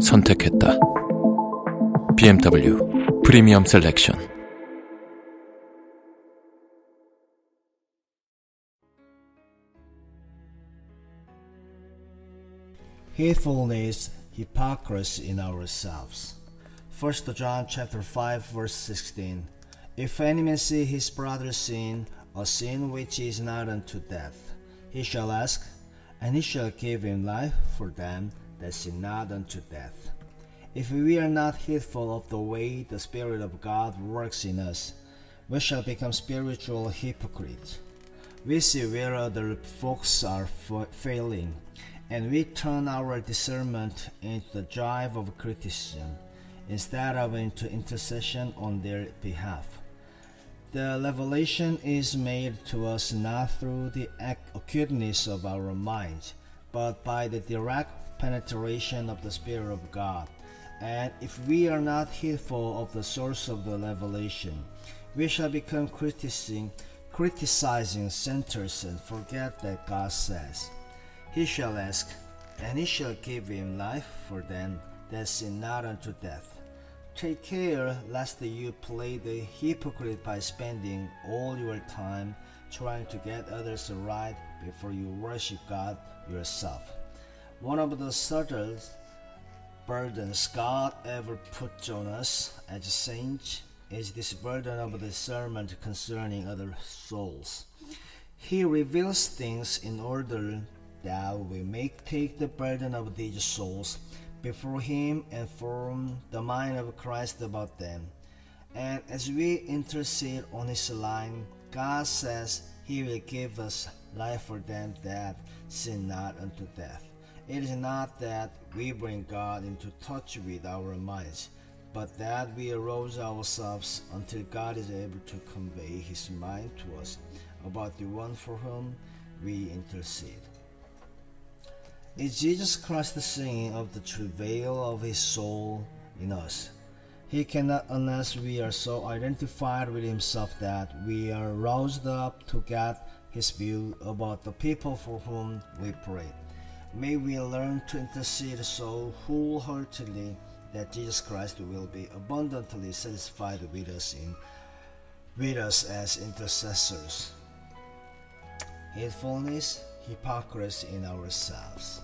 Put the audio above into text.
선택했다. BMW 프리미엄 셀렉션 Heedfulness, hypocrisy in ourselves. 1 John chapter 5 verse 16. If any man see his brother sin, a sin which is not unto death, he shall ask, and he shall give him life for them that sin not unto death. If we are not heedful of the way the Spirit of God works in us, we shall become spiritual hypocrites. We see where other folks are fa- failing, and we turn our discernment into the drive of criticism instead of into intercession on their behalf. The revelation is made to us not through the acuteness of our minds, but by the direct penetration of the Spirit of God. And if we are not heedful of the source of the revelation, we shall become criticizing, criticizing centers and forget that God says, He shall ask, and He shall give him life for them that sin not unto death. Take care lest you play the hypocrite by spending all your time trying to get others right before you worship God yourself. One of the subtlest burdens God ever put on us as saints is this burden of discernment concerning other souls. He reveals things in order that we may take the burden of these souls before Him and form the mind of Christ about them. And as we intercede on His line, God says He will give us life for them that sin not unto death. It is not that we bring God into touch with our minds, but that we arouse ourselves until God is able to convey His mind to us about the one for whom we intercede. Is Jesus Christ the singing of the travail of His soul in us? He cannot unless we are so identified with Himself that we are roused up to get His view about the people for whom we pray. May we learn to intercede so wholeheartedly that Jesus Christ will be abundantly satisfied with us in with us as intercessors. Heedfulness, hypocrisy in ourselves.